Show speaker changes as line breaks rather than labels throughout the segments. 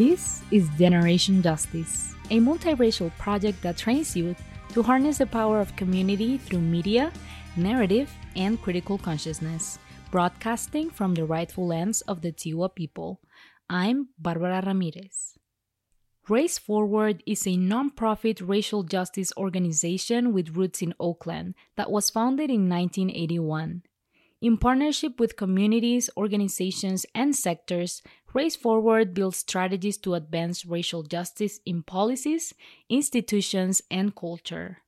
This is Generation Justice, a multiracial project that trains youth to harness the power of community through media, narrative, and critical consciousness, broadcasting from the rightful lands of the Tiwa people. I'm Barbara Ramirez. Race Forward is a nonprofit racial justice organization with roots in Oakland that was founded in 1981. In partnership with communities, organizations, and sectors, Race Forward builds strategies to advance racial justice in policies, institutions, and culture.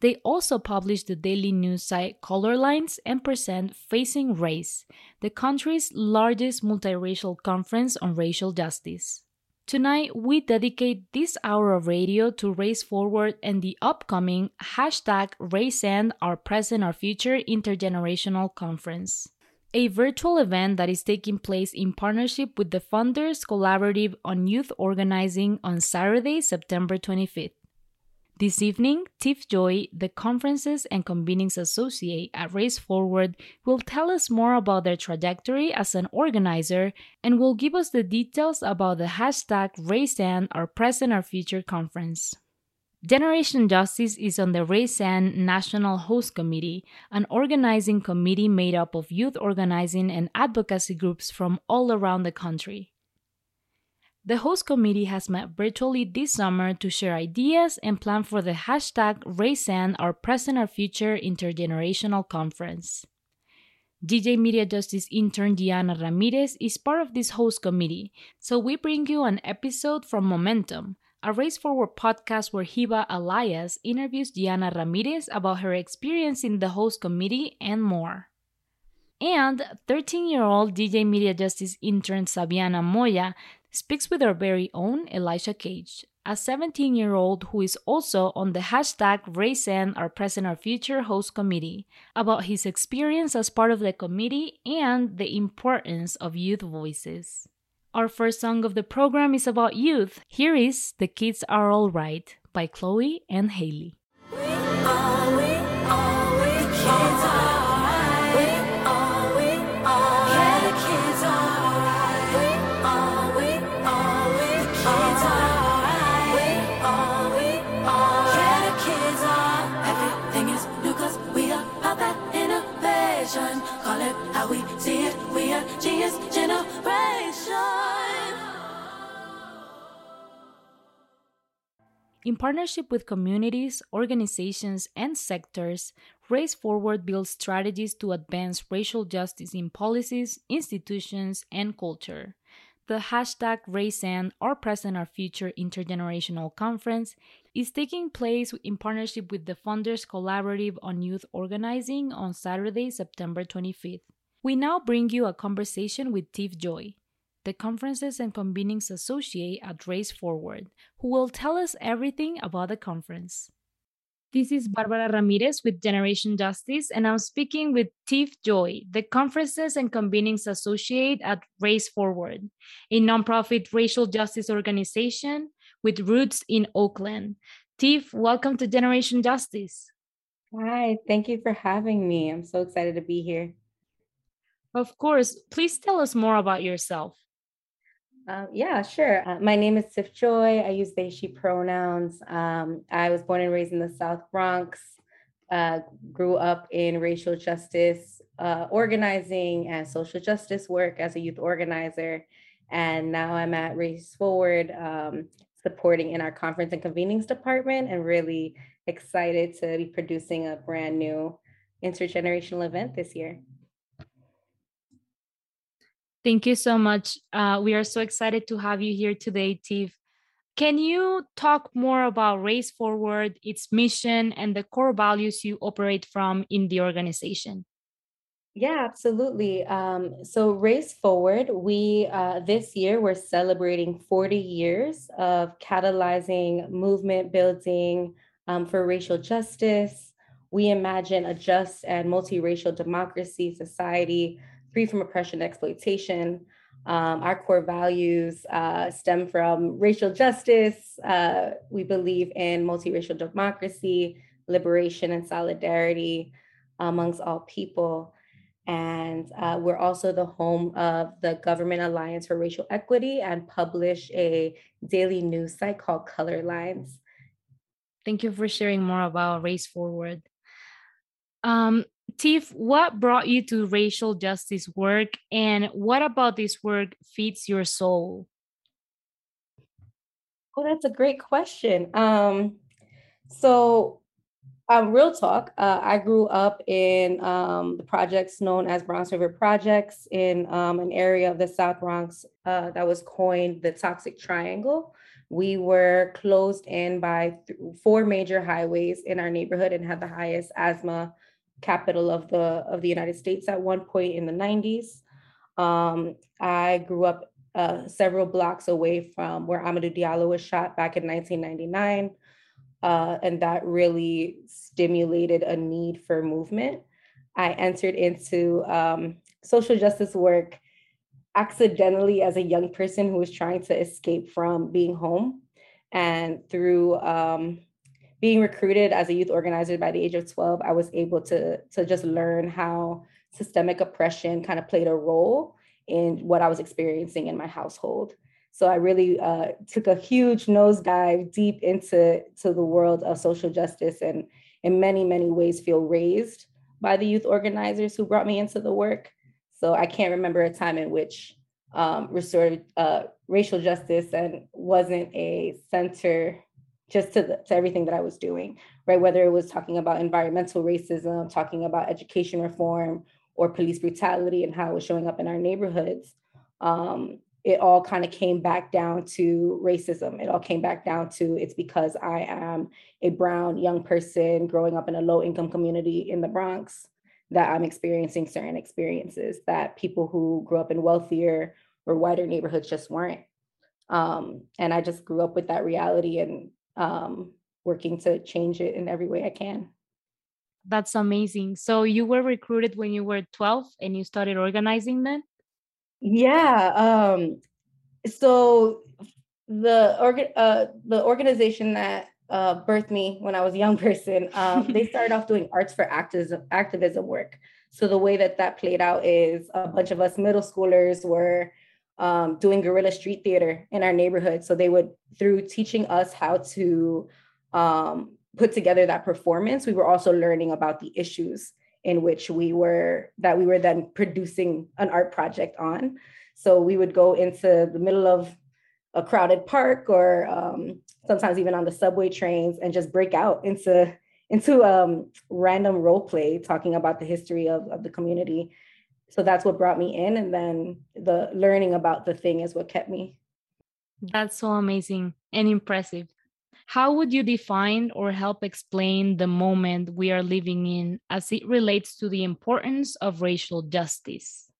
They also publish the daily news site Color Lines and present Facing Race, the country's largest multiracial conference on racial justice. Tonight, we dedicate this hour of radio to Race Forward and the upcoming hashtag RaceAnd Our Present Our Future Intergenerational Conference, a virtual event that is taking place in partnership with the Funders Collaborative on Youth Organizing on Saturday, September 25th. This evening, Tiff Joy, the Conferences and Convenings Associate at Race Forward, will tell us more about their trajectory as an organizer and will give us the details about the hashtag Race and Our Present Our Future conference. Generation Justice is on the Race and National Host Committee, an organizing committee made up of youth organizing and advocacy groups from all around the country. The host committee has met virtually this summer to share ideas and plan for the hashtag RaceAnd Our Present Our Future Intergenerational Conference. DJ Media Justice intern Gianna Ramirez is part of this host committee, so we bring you an episode from Momentum, a Race Forward podcast where Hiba Elias interviews Gianna Ramirez about her experience in the host committee and more. And 13 year old DJ Media Justice intern Sabiana Moya speaks with our very own Elisha Cage, a 17 year old who is also on the hashtag RaceAnd Our Present Our Future host committee, about his experience as part of the committee and the importance of youth voices. Our first song of the program is about youth. Here is The Kids Are Alright by Chloe and Halle. In partnership with communities, organizations, and sectors, Race Forward builds strategies to advance racial justice in policies, institutions, and culture. The hashtag RaceAnd Our Present Our Future Intergenerational Conference is taking place in partnership with the Funders Collaborative on Youth Organizing on Saturday, September 25th. We now bring you a conversation with Tiff Joy, the Conferences and Convenings Associate at Race Forward, who will tell us everything about the conference. This is Barbara Ramirez with Generation Justice, and I'm speaking with Tiff Joy, the Conferences and Convenings Associate at Race Forward, a nonprofit racial justice organization with roots in Oakland. Tiff, welcome to Generation Justice.
Hi, thank you for having me. I'm so excited to be here.
Of course. Please tell us more about yourself.
Uh, yeah, sure. Uh, my name is Tiff Joy. I use they, she pronouns. Um, I was born and raised in the South Bronx, uh, grew up in racial justice uh, organizing and social justice work as a youth organizer. And now I'm at Race Forward, um, supporting in our conference and convenings department, and really excited to be producing a brand new intergenerational event this year.
Thank you so much. Uh, we are so excited to have you here today, Tiff. Can you talk more about Race Forward, its mission, and the core values you operate from in the organization?
Yeah, absolutely. Um, so, Race Forward, we uh, this year we're celebrating 40 years of catalyzing movement building um, for racial justice. We imagine a just and multiracial democracy society free from oppression and exploitation. Um, our core values uh, stem from racial justice. Uh, we believe in multiracial democracy, liberation, and solidarity amongst all people. And uh, we're also the home of the Government Alliance for Racial Equity and publish a daily news site called Color Lines.
Thank you for sharing more about Race Forward. Um, Tiff, what brought you to racial justice work and what about this work feeds your soul?
Oh, that's a great question. Um, so, um, real talk, uh, I grew up in um, the projects known as Bronx River Projects in um, an area of the South Bronx uh, that was coined the Toxic Triangle. We were closed in by th- four major highways in our neighborhood and had the highest asthma capital of the of the United States at one point in the 90s. Um, I grew up uh, several blocks away from where Amadou Diallo was shot back in 1999. Uh, and that really stimulated a need for movement. I entered into um, social justice work accidentally as a young person who was trying to escape from being home. And through um, being recruited as a youth organizer by the age of 12, I was able to, to just learn how systemic oppression kind of played a role in what I was experiencing in my household. So I really uh, took a huge nosedive deep into to the world of social justice and in many, many ways feel raised by the youth organizers who brought me into the work. So I can't remember a time in which um, restored uh, racial justice and wasn't a center just to, the, to everything that I was doing, right? Whether it was talking about environmental racism, talking about education reform, or police brutality and how it was showing up in our neighborhoods, um, it all kind of came back down to racism. It all came back down to it's because I am a brown young person growing up in a low income community in the Bronx that I'm experiencing certain experiences that people who grew up in wealthier or whiter neighborhoods just weren't. Um, and I just grew up with that reality and um, working to change it in every way I can.
That's amazing. So you were recruited when you were 12 and you started organizing then?
Yeah. Um, so the organ uh, the organization that uh, birthed me when I was a young person, um, they started off doing arts for activism activism work. So the way that that played out is a bunch of us middle schoolers were um, doing guerrilla street theater in our neighborhood. So they would through teaching us how to um, put together that performance, we were also learning about the issues in which we were that we were then producing an art project on. So we would go into the middle of a crowded park or um, sometimes even on the subway trains and just break out into into um, random role play talking about the history of, of the community. So that's what brought me in. And then the learning about the thing is what kept me.
That's so amazing and impressive. How would you define or help explain the moment we are living in as it relates to the importance of racial justice?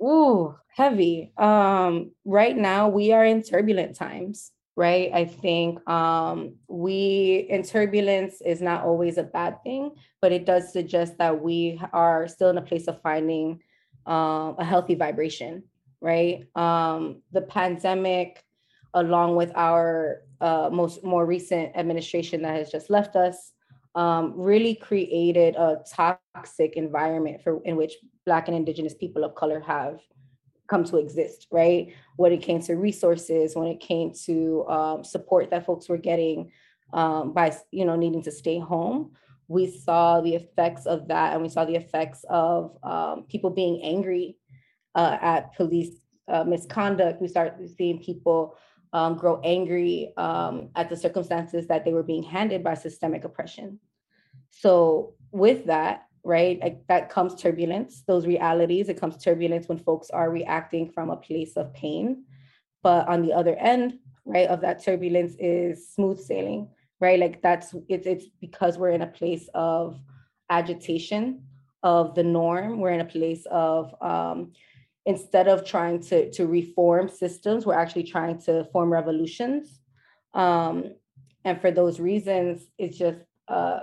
Ooh, heavy. Um, right now we are in turbulent times, right? I think um, we in turbulence is not always a bad thing, but it does suggest that we are still in a place of finding uh, a healthy vibration, right? Um, the pandemic along with our uh, most more recent administration that has just left us, um, really created a toxic environment for in which Black and Indigenous people of color have come to exist, right? When it came to resources, when it came to um, support that folks were getting um, by you know needing to stay home, we saw the effects of that, and we saw the effects of um, people being angry uh, at police uh, misconduct. We started seeing people um, grow angry um, at the circumstances that they were being handed by systemic oppression. So, with that, right, like that comes turbulence, those realities. It comes turbulence when folks are reacting from a place of pain. But on the other end, right, of that turbulence is smooth sailing, right? Like that's it's it's because we're in a place of agitation of the norm. We're in a place of um, instead of trying to, to reform systems, we're actually trying to form revolutions. Um, and for those reasons, it's just uh,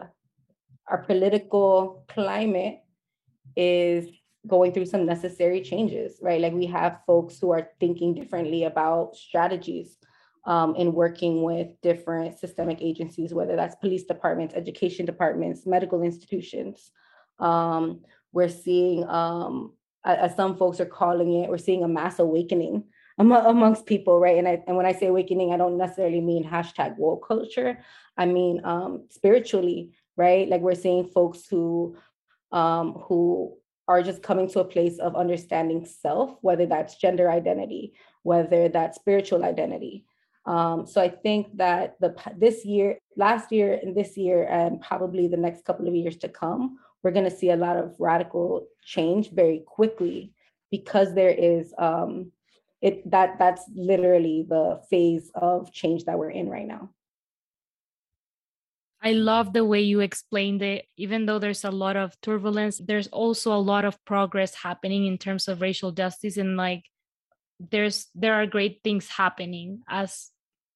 our political climate is going through some necessary changes, right? Like we have folks who are thinking differently about strategies um, in working with different systemic agencies, whether that's police departments, education departments, medical institutions. Um, we're seeing um, as some folks are calling it, we're seeing a mass awakening amongst people, right? And I, and when I say awakening, I don't necessarily mean hashtag woke culture. I mean um, spiritually, right? Like we're seeing folks who um, who are just coming to a place of understanding self, whether that's gender identity, whether that's spiritual identity. Um, so I think that the this year, last year, and this year, and probably the next couple of years to come, we're going to see a lot of radical change very quickly because there is um, it that that's literally the phase of change that we're in right now.
I love the way you explained it. Even though there's a lot of turbulence, there's also a lot of progress happening in terms of racial justice and like there's there are great things happening as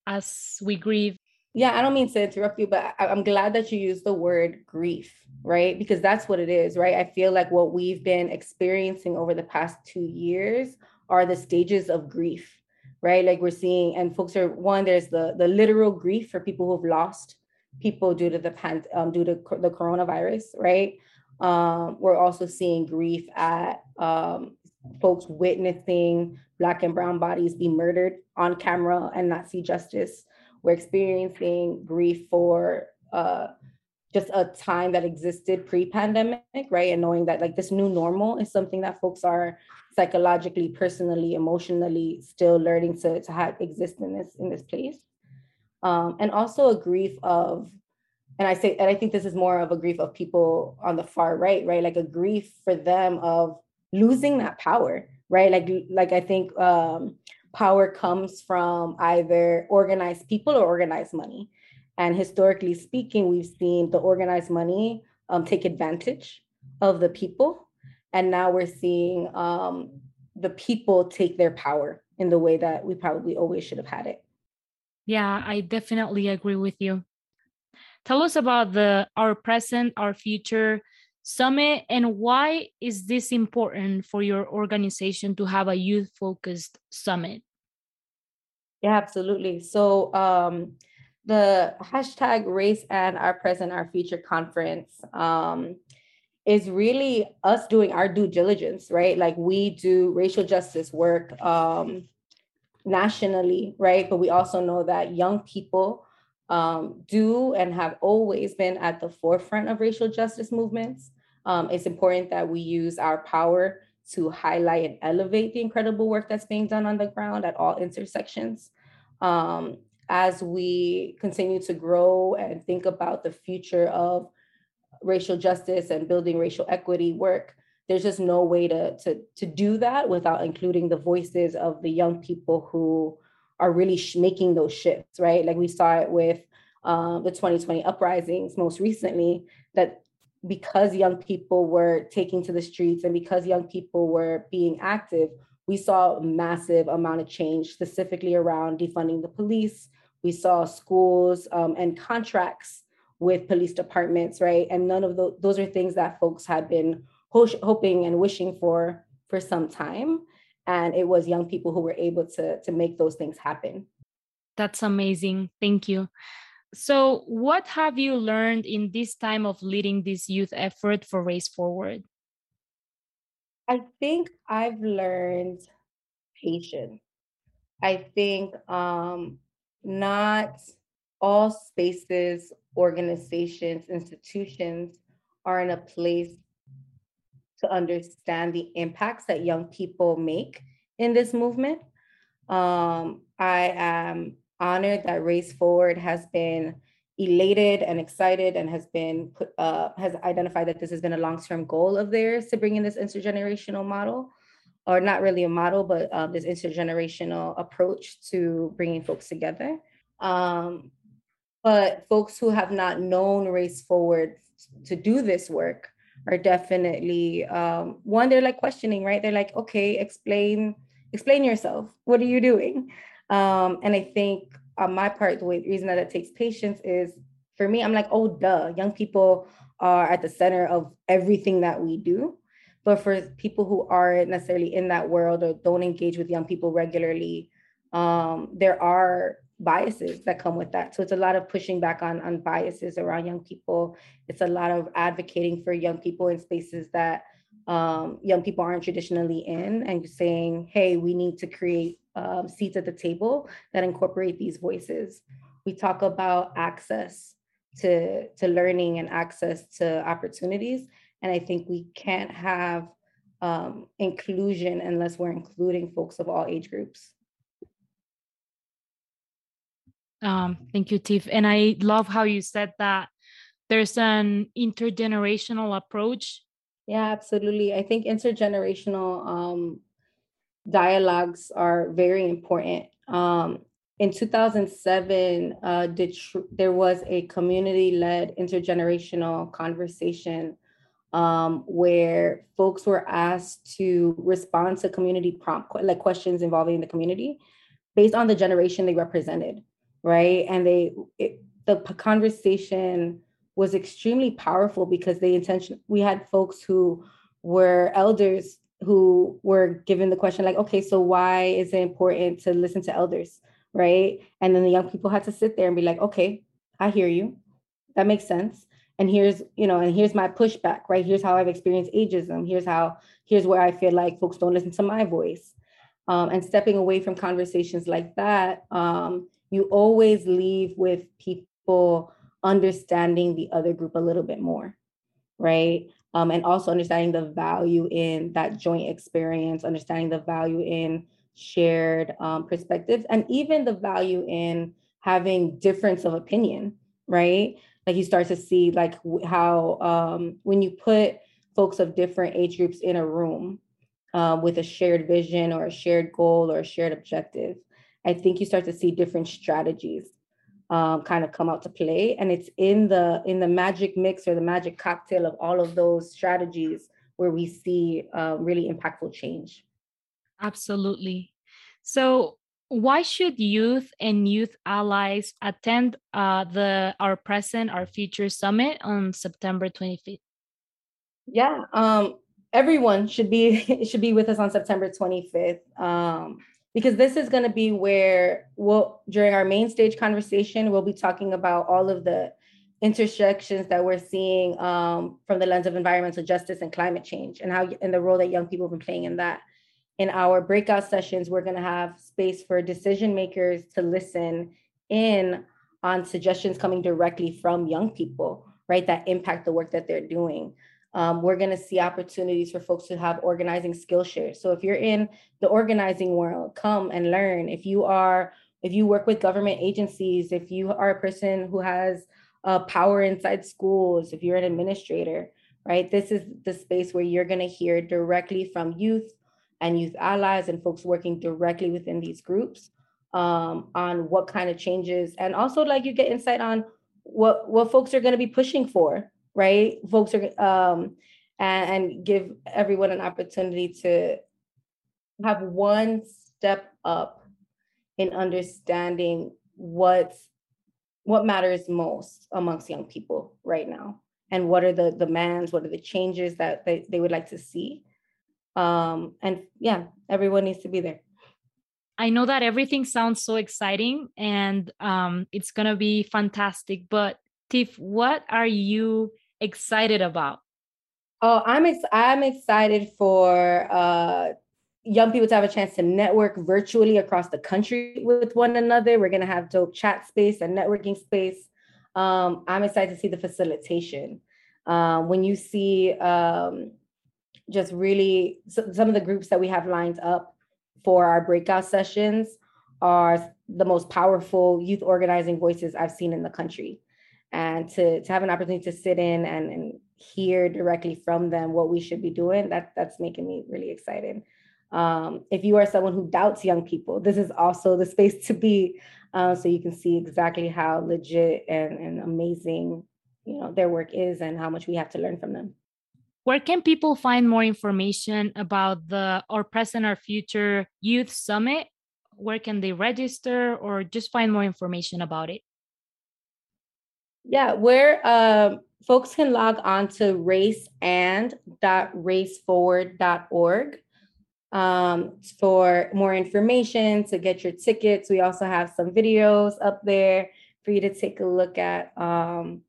as we grieve
yeah, I don't mean to interrupt you, but I, am glad that you used the word grief, right? Because that's what it is, right? I feel like what we've been experiencing over the past two years are the stages of grief, right? Like we're seeing, and folks are one, there's the the literal grief for people who've lost people due to the pan, um, due to the coronavirus, right? Um, we're also seeing grief at um, folks witnessing Black and Brown bodies be murdered on camera and not see justice we're experiencing grief for uh, just a time that existed pre-pandemic, right? And knowing that like this new normal is something that folks are psychologically, personally, emotionally still learning to, to have exist in this in this place. Um, and also a grief of, and I say, and I think this is more of a grief of people on the far right, right? Like a grief for them of losing that power, right? Like, like I think um, power comes from either organized people or organized money. And historically speaking, we've seen the organized money um, take advantage of the people. And now we're seeing um, the people take their power in the way that we probably always should have had it.
Yeah, I definitely agree with you. Tell us about the our present, our future summit and why is this important for your organization to have a youth focused summit?
Yeah absolutely. So um, the hashtag race and our present our future conference um, is really us doing our due diligence right? Like we do racial justice work um, nationally right but we also know that young people um, do and have always been at the forefront of racial justice movements um, it's important that we use our power to highlight and elevate the incredible work that's being done on the ground at all intersections. Um, as we continue to grow and think about the future of racial justice and building racial equity work, there's just no way to, to, to do that without including the voices of the young people who are really sh- making those shifts, right? Like we saw it with um, the 2020 uprisings most recently, that because young people were taking to the streets and because young people were being active, we saw a massive amount of change, specifically around defunding the police. We saw schools um, and contracts with police departments, right? And none of those, those are things that folks had been ho- hoping and wishing for for some time. And it was young people who were able to, to make those things happen.
That's amazing. Thank you. So, what have you learned in this time of leading this youth effort for Race Forward?
I think I've learned patience. I think um, not all spaces, organizations, institutions are in a place to understand the impacts that young people make in this movement. Um, I am honored that Race Forward has been elated and excited and has been put, uh, has identified that this has been a long-term goal of theirs to bring in this intergenerational model or not really a model but uh, this intergenerational approach to bringing folks together um, but folks who have not known race forward to do this work are definitely um, one they're like questioning right? They're like okay explain explain yourself. What are you doing? Um, and I think on my part, the way, reason that it takes patience is for me, I'm like, oh, duh, young people are at the center of everything that we do. But for people who aren't necessarily in that world or don't engage with young people regularly, um, there are biases that come with that. So it's a lot of pushing back on, on biases around young people. It's a lot of advocating for young people in spaces that um, young people aren't traditionally in and saying, hey, we need to create um, seats at the table that incorporate these voices. We talk about access to, to learning and access to opportunities. And I think we can't have um, inclusion unless we're including folks of all age groups.
Um, thank you, Tiff. And I love how you said that there's an intergenerational approach.
Yeah, absolutely. I think intergenerational um, dialogues are very important. Um, in 2007, uh, Detroit, there was a community-led intergenerational conversation um, where folks were asked to respond to community prompt, like questions involving the community, based on the generation they represented, right? And they, it, the conversation was extremely powerful because they intention. We had folks who were elders who were given the question like, okay, so why is it important to listen to elders, right? And then the young people had to sit there and be like, okay, I hear you. That makes sense. And here's, you know, and here's my pushback, right? Here's how I've experienced ageism. Here's how, here's where I feel like folks don't listen to my voice. Um, and stepping away from conversations like that, um, you always leave with people understanding the other group a little bit more, right? um, and also understanding the value in that joint experience, understanding the value in shared um, perspectives, and even the value in having difference of opinion, right? Like you start to see like how um, when you put folks of different age groups in a room uh, with a shared vision or a shared goal or a shared objective, I think you start to see different strategies um, kind of come out to play. And it's in the in the magic mix or the magic cocktail of all of those strategies where we see uh, really impactful change.
Absolutely. So why should youth and youth allies attend uh, the our present our future summit on september 25th
yeah um, everyone should be should be with us on september 25th um, because this is going to be where we'll during our main stage conversation we'll be talking about all of the intersections that we're seeing um, from the lens of environmental justice and climate change and how and the role that young people have been playing in that. In our breakout sessions we're going to have space for decision makers to listen in on suggestions coming directly from young people right that impact the work that they're doing um, we're going to see opportunities for folks to have organizing skill shares. So if you're in the organizing world, come and learn. If you are, if you work with government agencies, if you are a person who has uh, power inside schools, if you're an administrator, right? This is the space where you're going to hear directly from youth and youth allies and folks working directly within these groups um, on what kind of changes, and also like you get insight on what what folks are going to be pushing for right? Folks are um, and, and give everyone an opportunity to have one step up in understanding what's what matters most amongst young people right now. And what are the demands what are the changes that they, they would like to see? Um, and yeah everyone needs to be there.
I know that everything sounds so exciting and um, it's to be fantastic but tiff what are you excited about?
Oh, I'm ex- I'm excited for uh, young people to have a chance to network virtually across the country with one another. We're gonna have dope chat space and networking space. Um, I'm excited to see the facilitation. Uh, when you see um, just really so, some of the groups that we have lined up for our breakout sessions are the most powerful youth organizing voices I've seen in the country and to, to have an opportunity to sit in and, and hear directly from them what we should be doing that that's making me really excited. Um, if you are someone who doubts young people this is also the space to be uh, so you can see exactly how legit and, and amazing you know their work is and how much we have to learn from them.
Where can people find more information about the our present our future youth summit? Where can they register or just find more information about it
yeah, where um, folks can log on to raceand.raceforward.org um, for more information, to get your tickets. We also have some videos up there for you to take a look at. Um,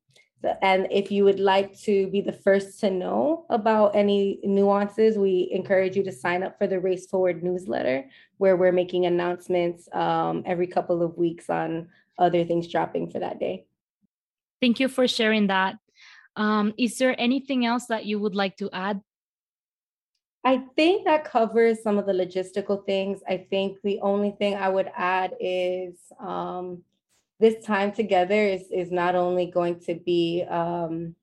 And if you would like to be the first to know about any nuances, we encourage you to sign up for the Race Forward newsletter, where we're making announcements um, every couple of weeks on other things dropping for that day.
Thank you for sharing that. Um, is there anything else that you would like to add?
I think that covers some of the logistical things. I think the only thing I would add is um, this time together is, is not only going to be um,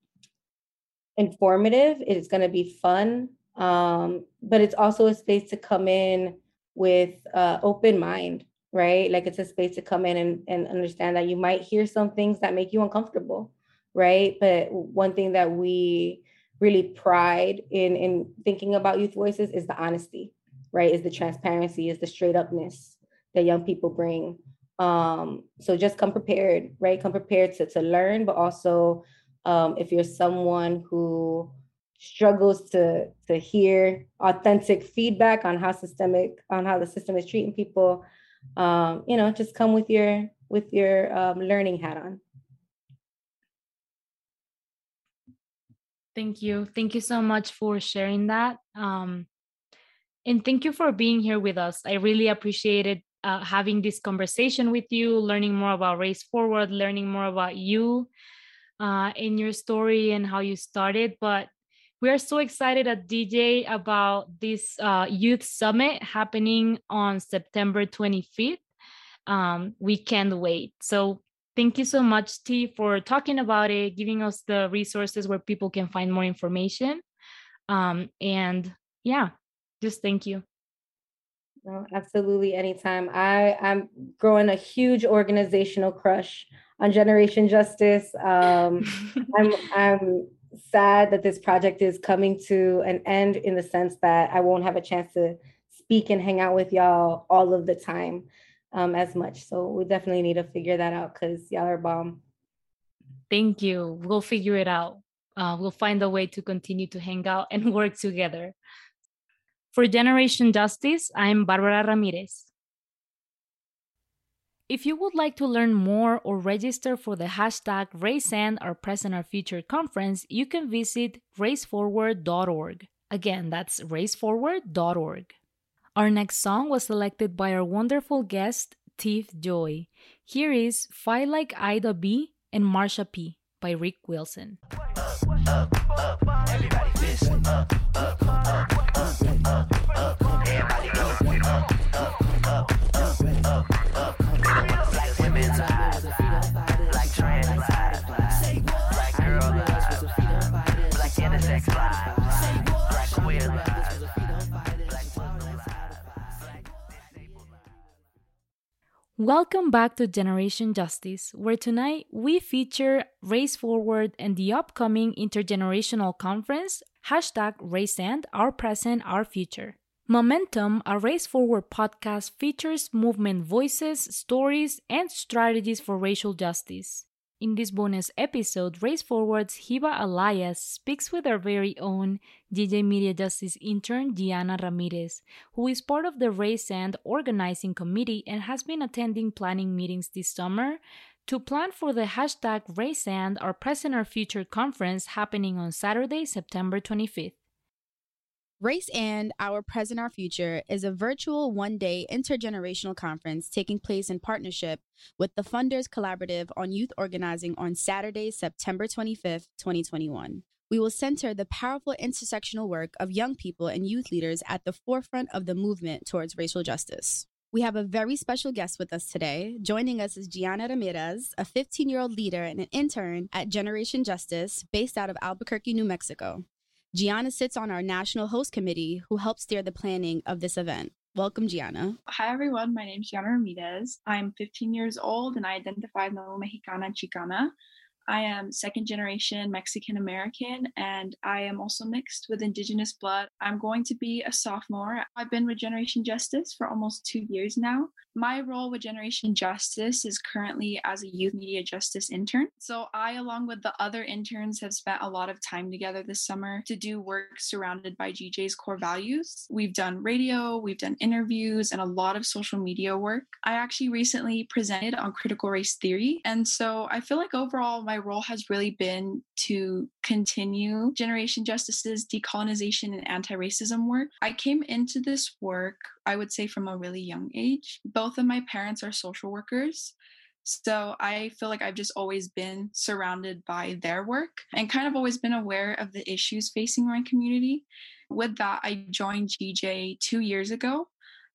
informative, it's going to be fun, um, but it's also a space to come in with uh, open mind, right? Like it's a space to come in and, and understand that you might hear some things that make you uncomfortable, right? But one thing that we really pride in in thinking about youth voices is the honesty, right? Is the transparency, is the straight upness that young people bring. Um, so just come prepared, right? Come prepared to, to learn, but also um, if you're someone who struggles to to hear authentic feedback on how systemic on how the system is treating people, um, you know, just come with your with your um, learning hat on.
Thank you. Thank you so much for sharing that. Um, and thank you for being here with us. I really appreciated uh, having this conversation with you, learning more about Race Forward, learning more about you uh, in your story and how you started. But we are so excited at DJ about this uh, youth summit happening on September 25th. Um, we can't wait. So thank you so much, T, for talking about it, giving us the resources where people can find more information. Um, and yeah, just thank you.
No, absolutely anytime. I, I'm growing a huge organizational crush on Generation Justice. Um, I'm I'm sad that this project is coming to an end in the sense that I won't have a chance to speak and hang out with y'all all of the time um, as much. So we definitely need to figure that out because y'all are bomb.
Thank you. We'll figure it out. Uh, we'll find a way to continue to hang out and work together. For Generation Justice, I'm Barbara Ramirez. If you would like to learn more or register for the hashtag RaceAnd Our Present Our Future conference, you can visit raceforward.org. Again, that's raceforward.org. Our next song was selected by our wonderful guest, Tiff Joy. Here is Fight Like Ida B and Marsha P by Ric Wilson. Welcome back to Generation Justice, where tonight we feature Race Forward and the upcoming intergenerational conference, hashtag RaceAnd Our Present, Our Future. Momentum, a Race Forward podcast, features movement voices, stories, and strategies for racial justice. In this bonus episode, Race Forward's Hiba Elias speaks with our very own DJ Media Justice intern Gianna Ramirez, who is part of the RaceAnd organizing committee and has been attending planning meetings this summer to plan for the hashtag RaceAnd Our Present Our Future conference happening on Saturday, September 25th.
RaceAnd Our Present Our Future is a virtual one day intergenerational conference taking place in partnership with the Funders Collaborative on Youth Organizing on Saturday, September 25th, 2021. We will center the powerful intersectional work of young people and youth leaders at the forefront of the movement towards racial justice. We have a very special guest with us today. Joining us is Gianna Ramirez, a 15 year old leader and an intern at Generation Justice based out of Albuquerque, New Mexico. Gianna sits on our national host committee who helps steer the planning of this event. Welcome, Gianna.
Hi, everyone. My name is Gianna Ramirez. I'm 15 years old and I identify as Mexicana Chicana. I am second generation Mexican American and I am also mixed with Indigenous blood. I'm going to be a sophomore. I've been with Generation Justice for almost two years now. My role with Generation Justice is currently as a youth media justice intern. So, I, along with the other interns, have spent a lot of time together this summer to do work surrounded by GJ's core values. We've done radio, we've done interviews, and a lot of social media work. I actually recently presented on critical race theory. And so, I feel like overall, my my role has really been to continue Generation Justice's decolonization and anti racism work. I came into this work, I would say, from a really young age. Both of my parents are social workers. So I feel like I've just always been surrounded by their work and kind of always been aware of the issues facing my community. With that, I joined GJ two years ago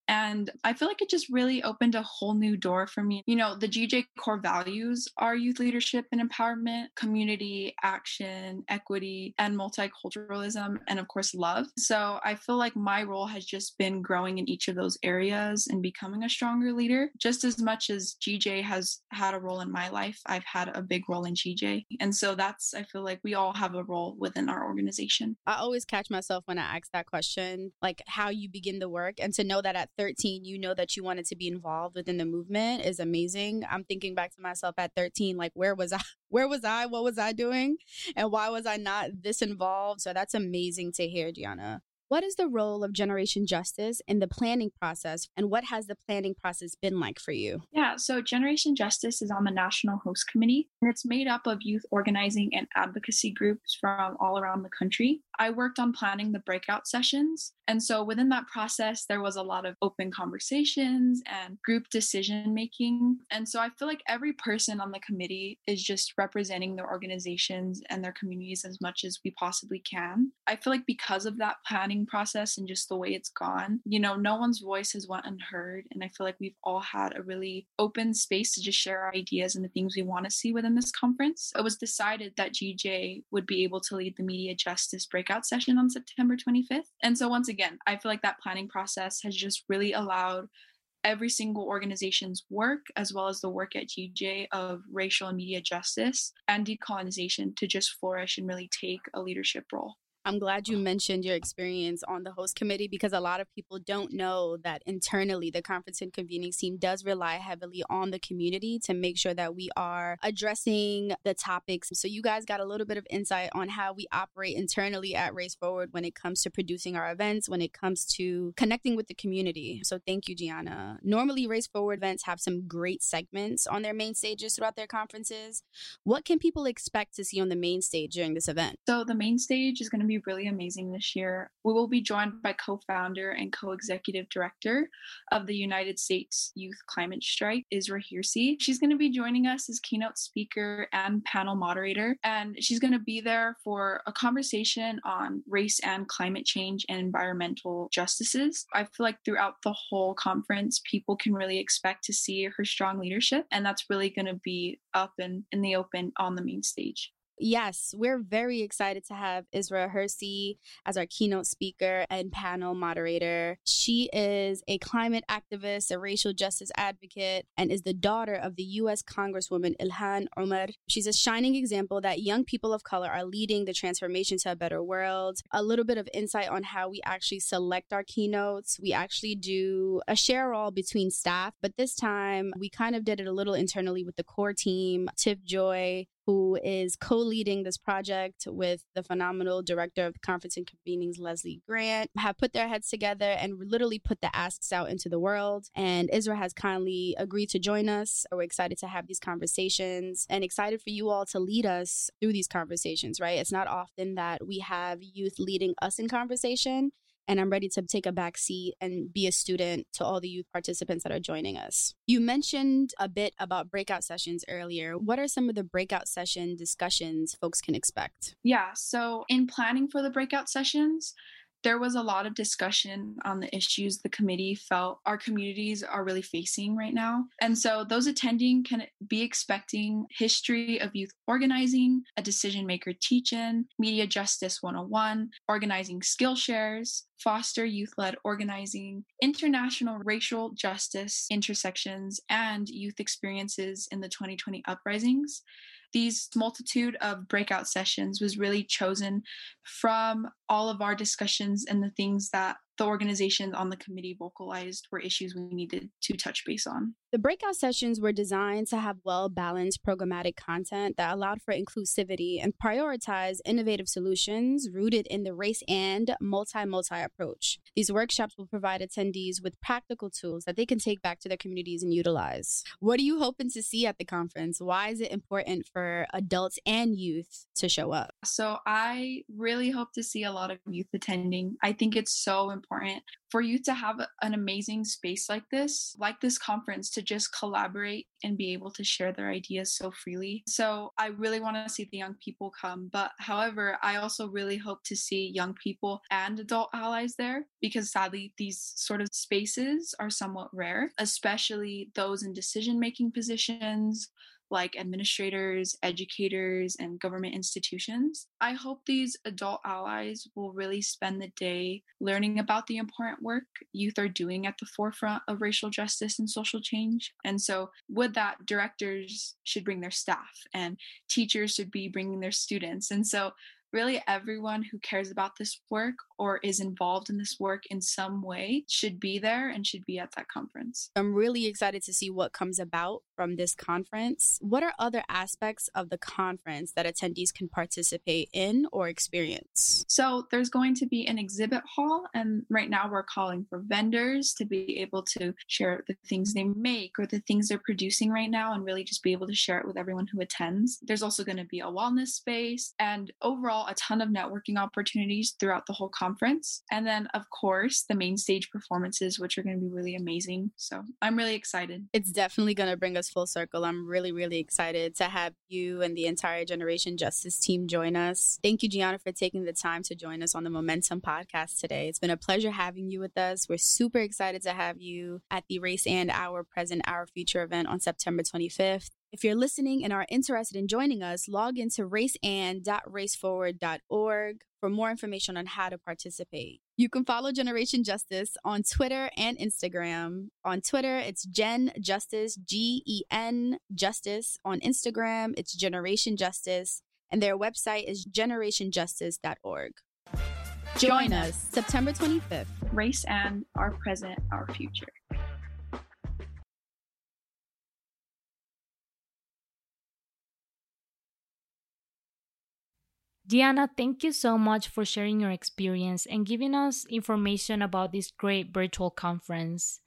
and I feel like it just really opened a whole new door for me. You know, the GJ core values are youth leadership and empowerment, community, action, equity, and multiculturalism, and of course, love. So I feel like my role has just been growing in each of those areas and becoming a stronger leader. Just as much as GJ has had a role in my life, I've had a big role in GJ. And so that's, I feel like we all have a role within our organization.
I always catch myself when I ask that question, like how you begin the work, and to know that at 13 you know that you wanted to be involved within the movement is amazing. I'm thinking back to myself at 13 like where was I? Where was I? What was I doing? And why was I not this involved? So that's amazing to hear, Gianna. What is the role of Generation Justice in the planning process, and what has the planning process been like for you?
Yeah, so Generation Justice is on the National Host Committee, and it's made up of youth organizing and advocacy groups from all around the country. I worked on planning the breakout sessions, and so within that process, there was a lot of open conversations and group decision making. And so I feel like every person on the committee is just representing their organizations and their communities as much as we possibly can. I feel like because of that planning process and just the way it's gone. You know no one's voice has went unheard and i feel like we've all had a really open space to just share our ideas and the things we want to see within this conference. It was decided that gj would be able to lead the media justice breakout session on september 25th and so once again i feel like that planning process has just really allowed every single organization's work, as well as the work at GJ of racial and media justice and decolonization, to just flourish and really take a leadership role.
I'm glad you mentioned your experience on the host committee because a lot of people don't know that internally the conference and convening team does rely heavily on the community to make sure that we are addressing the topics. So you guys got a little bit of insight on how we operate internally at Race Forward when it comes to producing our events, when it comes to connecting with the community. So thank you, Gianna. Normally, Race Forward events have some great segments on their main stages throughout their conferences. What can people expect to see on the main stage during this event?
So the main stage is going to be really amazing this year. We will be joined by co founder and co executive director of the United States Youth Climate Strike, Isra Hirsi. She's going to be joining us as keynote speaker and panel moderator. And she's going to be there for a conversation on race and climate change and environmental justices. I feel like throughout the whole conference, people can really expect to see her strong leadership. And that's really going to be up and in the open on the main stage.
Yes, we're very excited to have Isra Hirsi as our keynote speaker and panel moderator. She is a climate activist, a racial justice advocate, and is the daughter of the U.S. Congresswoman Ilhan Omar. She's a shining example that young people of color are leading the transformation to a better world. A little bit of insight on how we actually select our keynotes. We actually do a share all between staff, but this time we kind of did it a little internally with the core team. Tiff Joy, who is co leading this project with the phenomenal director of the conference and convenings, Leslie Grant, have put their heads together and literally put the asks out into the world. And Isra has kindly agreed to join us. We're excited to have these conversations and excited for you all to lead us through these conversations, right? It's not often that we have youth leading us in conversation and I'm ready to take a back seat and be a student to all the youth participants that are joining us. You mentioned a bit about breakout sessions earlier. What are some of the breakout session discussions folks can expect?
Yeah, so in planning for the breakout sessions, there was a lot of discussion on the issues the committee felt our communities are really facing right now. And so those attending can be expecting history of youth organizing, a decision maker teach in, media justice 101, organizing skill shares, foster youth led organizing, international racial justice intersections, and youth experiences in the 2020 uprisings these multitude of breakout sessions was really chosen from all of our discussions and the things that the organizations on the committee vocalized were issues we needed to touch base on.
The breakout sessions were designed to have well balanced programmatic content that allowed for inclusivity and prioritize innovative solutions rooted in the race and multi multi approach. These workshops will provide attendees with practical tools that they can take back to their communities and utilize. What are you hoping to see at the conference? Why is it important for adults and youth to show up?
So, I really hope to see a lot of youth attending. I think it's so important for you to have an amazing space like this, like this conference, to just collaborate and be able to share their ideas so freely. So I really want to see the young people come. But however, I also really hope to see young people and adult allies there because sadly, these sort of spaces are somewhat rare, especially those in decision making positions like administrators, educators, and government institutions. I hope these adult allies will really spend the day learning about the important work youth are doing at the forefront of racial justice and social change. And so, with that, directors should bring their staff, and teachers should be bringing their students. And so, really everyone who cares about this work or is involved in this work in some way should be there and should be at that conference.
I'm really excited to see what comes about from this conference. What are other aspects of the conference that attendees can participate in or experience?
So, there's going to be an exhibit hall, and right now we're calling for vendors to be able to share the things they make or the things they're producing right now and really just be able to share it with everyone who attends. There's also going to be a wellness space and overall a ton of networking opportunities throughout the whole conference. And then, of course, the main stage performances, which are going to be really amazing. So, I'm really excited.
It's definitely going to bring us full circle. I'm really, really excited to have you and the entire Generation Justice team join us. Thank you, Gianna, for taking the time to join us on the Momentum podcast today. It's been a pleasure having you with us. We're super excited to have you at the RaceAnd Our Present, Our Future event on September 25th. If you're listening and are interested in joining us, log into raceand.raceforward.org for more information on how to participate. You can follow Generation Justice on Twitter and Instagram. On Twitter, it's Gen Justice, G E N Justice. On Instagram, it's Generation Justice. And their website is generationjustice.org. Join us September 25th.
Race and our present, our future.
Gianna, thank you so much for sharing your experience and giving us information about this great virtual conference.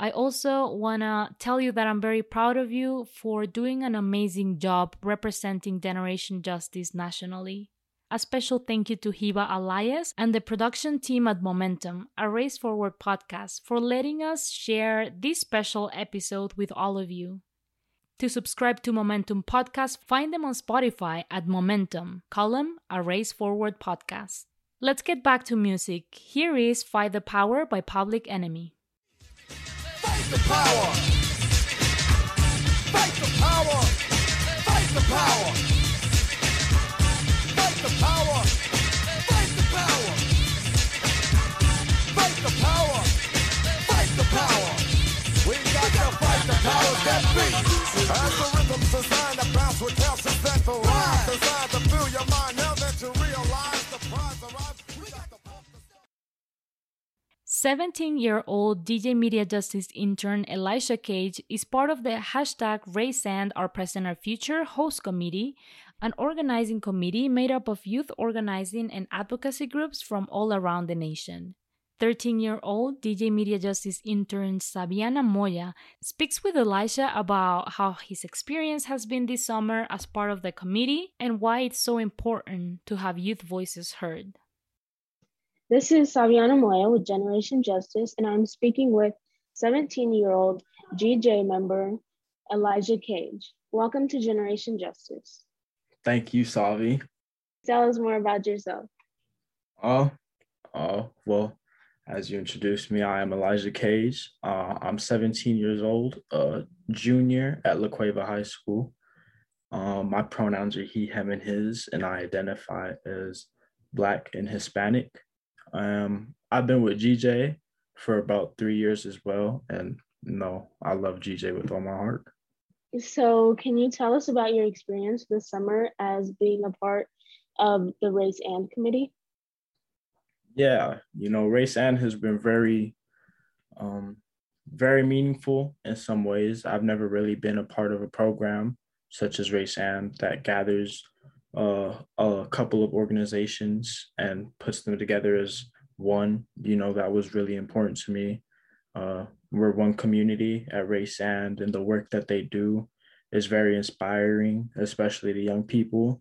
I also want to tell you that I'm very proud of you for doing an amazing job representing Generation Justice nationally. A special thank you to Hiba Elias and the production team at Momentum, a Race Forward podcast, for letting us share this special episode with all of you. To subscribe to Momentum Podcast, find them on Spotify at Momentum, column A Race Forward Podcast. Let's get back to music. Here is Fight the Power by Public Enemy.
Fight the power! Fight the power! Fight the power! Fight the power! Fight the power! Fight the power! Fight the power! We got the powers that be! As designed to bounce with calcium that the rise. Designed to fill your mind now that you realize the prize arrives. We got the
17 year old DJ Media Justice intern Elijah Cage is part of the hashtag RaceAnd Our Present Our Future host committee, an organizing committee made up of youth organizing and advocacy groups from all around the nation. 13 year old DJ Media Justice intern Saviana Moya speaks with Elijah about how his experience has been this summer as part of the committee and why it's so important to have youth voices heard.
This is Saviana Moya with Generation Justice, and I'm speaking with 17 year old GJ member Elijah Cage. Welcome to Generation Justice.
Thank you, Savi.
Tell us more about yourself.
Oh, uh, uh, well, as you introduced me, I am Elijah Cage. Uh, I'm 17 years old, a junior at La Cueva High School. Um, my pronouns are he, him, and his, and I identify as Black and Hispanic. Um, I've been with GJ for about three years as well, and no, I love GJ with all my heart.
So, can you tell us about your experience this summer as being a part of the RaceAnd Committee?
Yeah, you know, RaceAnd has been very, um, very meaningful in some ways. I've never really been a part of a program such as RaceAnd that gathers uh, a couple of organizations and puts them together as one. You know, that was really important to me. Uh, we're one community at RaceAnd, and the work that they do is very inspiring, especially to young people.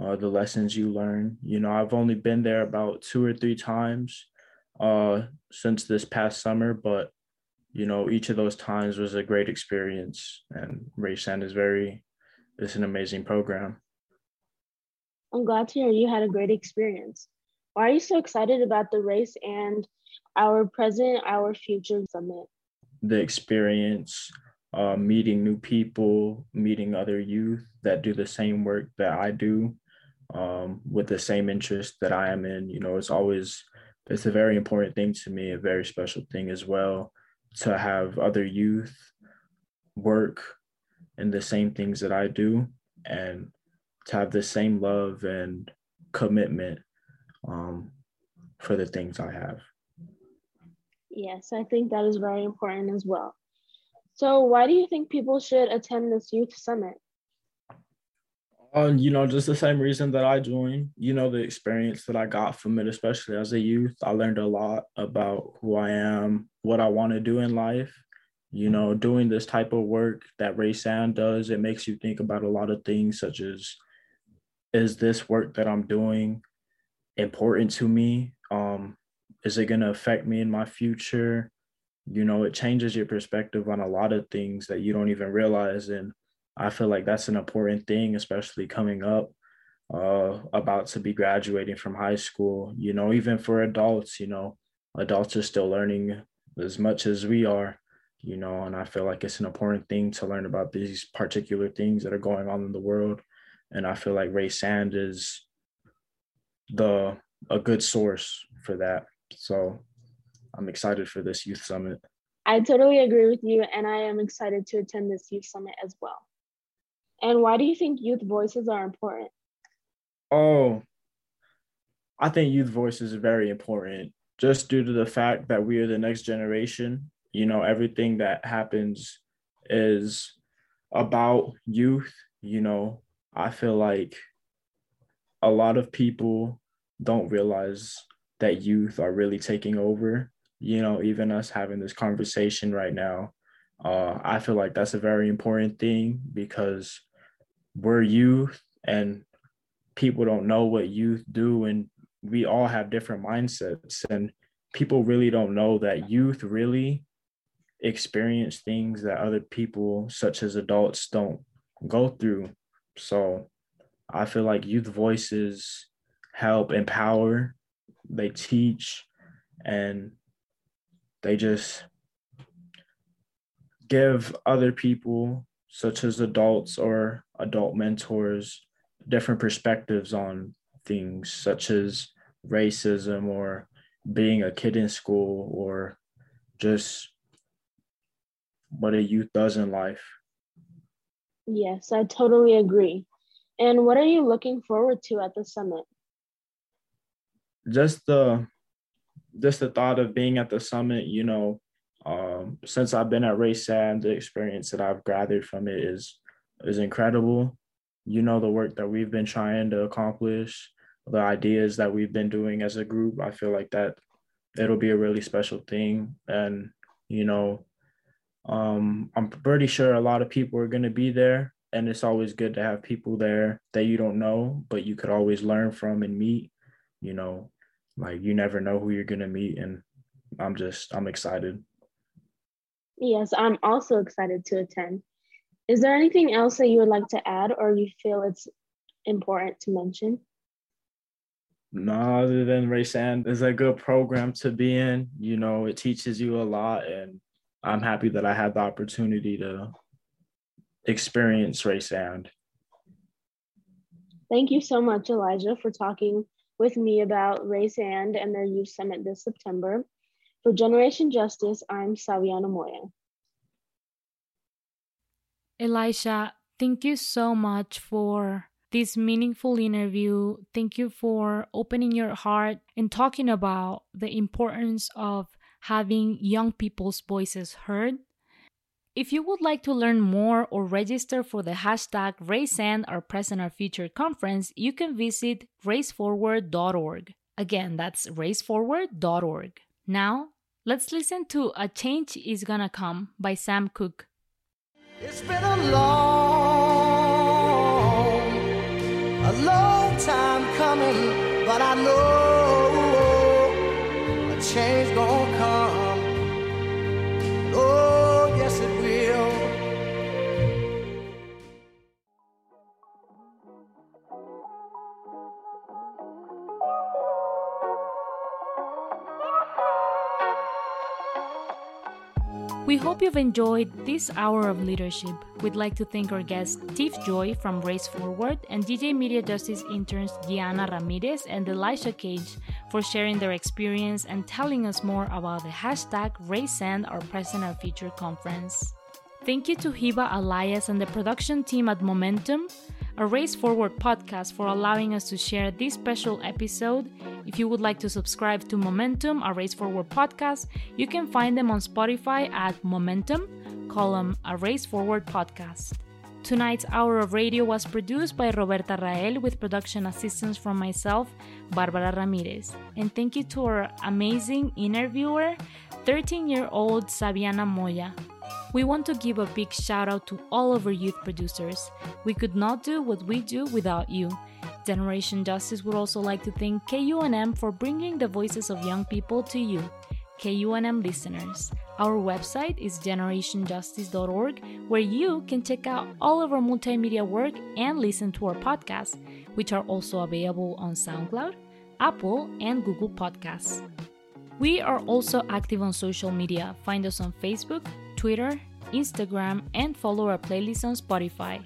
Uh, the lessons you learn. You know, I've only been there about two or three times uh, since this past summer, but you know, each of those times was a great experience. And RaceAnd is very, it's an amazing program.
I'm glad to hear you had a great experience. Why are you so excited about the RaceAnd our present, our future summit?
The experience, uh, meeting new people, meeting other youth that do the same work that I do, um, with the same interest that I am in. You know, it's always it's a very important thing to me, a very special thing as well, to have other youth work in the same things that I do and to have the same love and commitment um, for the things I have.
Yes, I think that is very important as well. So, why do you think people should attend this youth summit?
Um, you know, just the same reason that I joined, you know, the experience that I got from it, especially as a youth, I learned a lot about who I am, what I want to do in life. You know, doing this type of work that RaceAnd does, it makes you think about a lot of things such as is this work that I'm doing important to me? Um, is it going to affect me in my future? You know, it changes your perspective on a lot of things that you don't even realize. And I feel like that's an important thing, especially coming up, uh, about to be graduating from high school. You know, even for adults, you know, adults are still learning as much as we are, you know, and I feel like it's an important thing to learn about these particular things that are going on in the world and I feel like Ray and is the a good source for that. So I'm excited for this youth summit.
I totally agree with you, and I am excited to attend this youth summit as well. And why do you think youth voices are important?
Oh, I think youth voices are very important just due to the fact that we are the next generation. You know, everything that happens is about youth. You know, I feel like a lot of people don't realize that youth are really taking over. You know, even us having this conversation right now, uh, I feel like that's a very important thing because we're youth and people don't know what youth do, and we all have different mindsets, and people really don't know that youth really experience things that other people, such as adults, don't go through. So I feel like youth voices help empower, they teach, and they just give other people, such as adults or adult mentors, different perspectives on things such as racism or being a kid in school or just what a youth does in life.
Yes, I totally agree. And what are you looking forward to at the summit?
Just the just the thought of being at the summit, you know, um, since I've been at RaceAnd the experience that I've gathered from it is is incredible. You know, the work that we've been trying to accomplish, the ideas that we've been doing as a group. I feel like that it'll be a really special thing. And, you know, um, I'm pretty sure a lot of people are going to be there, and it's always good to have people there that you don't know, but you could always learn from and meet. You know, like you never know who you're going to meet, and I'm just I'm excited.
Yes, I'm also excited to attend. Is there anything else that you would like to add, or you feel it's important to mention?
No, other than RaceAnd is a good program to be in. You know, it teaches you a lot and I'm happy that I had the opportunity to experience RaceAnd.
Thank you so much, Elijah, for talking with me about RaceAnd and their youth summit this September. For Generation Justice, I'm Saviana Moya.
Elijah, thank you so much for this meaningful interview. Thank you for opening your heart and talking about the importance of having young people's voices heard. If you would like to learn more or register for the hashtag RaceAnd Our Present Our Future conference, you can visit raceforward.org. Again, that's raceforward.org. Now, let's listen to A Change Is Gonna Come by Sam Cooke.
It's been a long, a long time coming, but I know a change gonna come.
We hope you've enjoyed this hour of leadership. We'd like to thank our guests Tiff Joy from Race Forward and DJ Media Justice interns Gianna Ramirez and Elijah Cage for sharing their experience and telling us more about the hashtag RaceAnd Our Present Our Future conference. Thank you to Hiba Elias and the production team at Momentum, a Race Forward podcast, for allowing us to share this special episode. If you would like to subscribe to Momentum, a Race Forward podcast, you can find them on Spotify at Momentum, column A Race Forward podcast. Tonight's hour of radio was produced by Roberta Rael with production assistance from myself, Barbara Ramirez. And thank you to our amazing interviewer, 13 year old Saviana Moya. We want to give a big shout out to all of our youth producers. We could not do what we do without you. Generation Justice would also like to thank KUNM for bringing the voices of young people to you, KUNM listeners. Our website is generationjustice.org, where you can check out all of our multimedia work and listen to our podcasts, which are also available on SoundCloud, Apple, and Google Podcasts. We are also active on social media. Find us on Facebook, Twitter, Instagram, and follow our playlist on Spotify.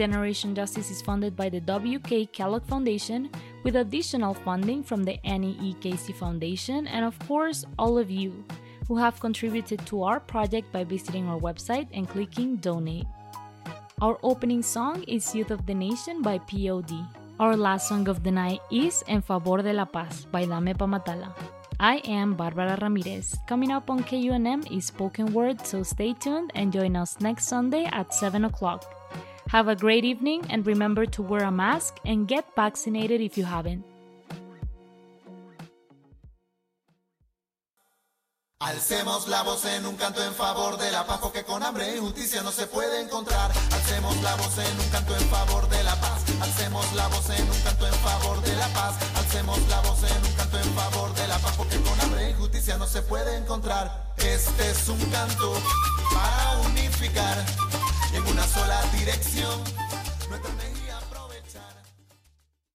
Generation Justice is funded by the W.K. Kellogg Foundation with additional funding from the Annie E. Casey Foundation and, of course, all of you who have contributed to our project by visiting our website and clicking donate. Our opening song is Youth of the Nation by POD. Our last song of the night is En Favor de la Paz by Dame Pa Matala. I am Barbara Ramirez. Coming up on KUNM is Spoken Word, so stay tuned and join us next Sunday at 7 o'clock. Have a great evening and remember to wear a mask and get vaccinated if you haven't.
Alcemos la voz en un canto en favor de la paz, porque con hambre y justicia no se puede encontrar. Alcemos la voz en un canto en favor de la paz. Alcemos la voz en un canto en favor de la paz. Alcemos la voz en un canto en favor de la paz, porque con hambre y justicia no se puede encontrar. Este es un canto para unificar en una sola dirección.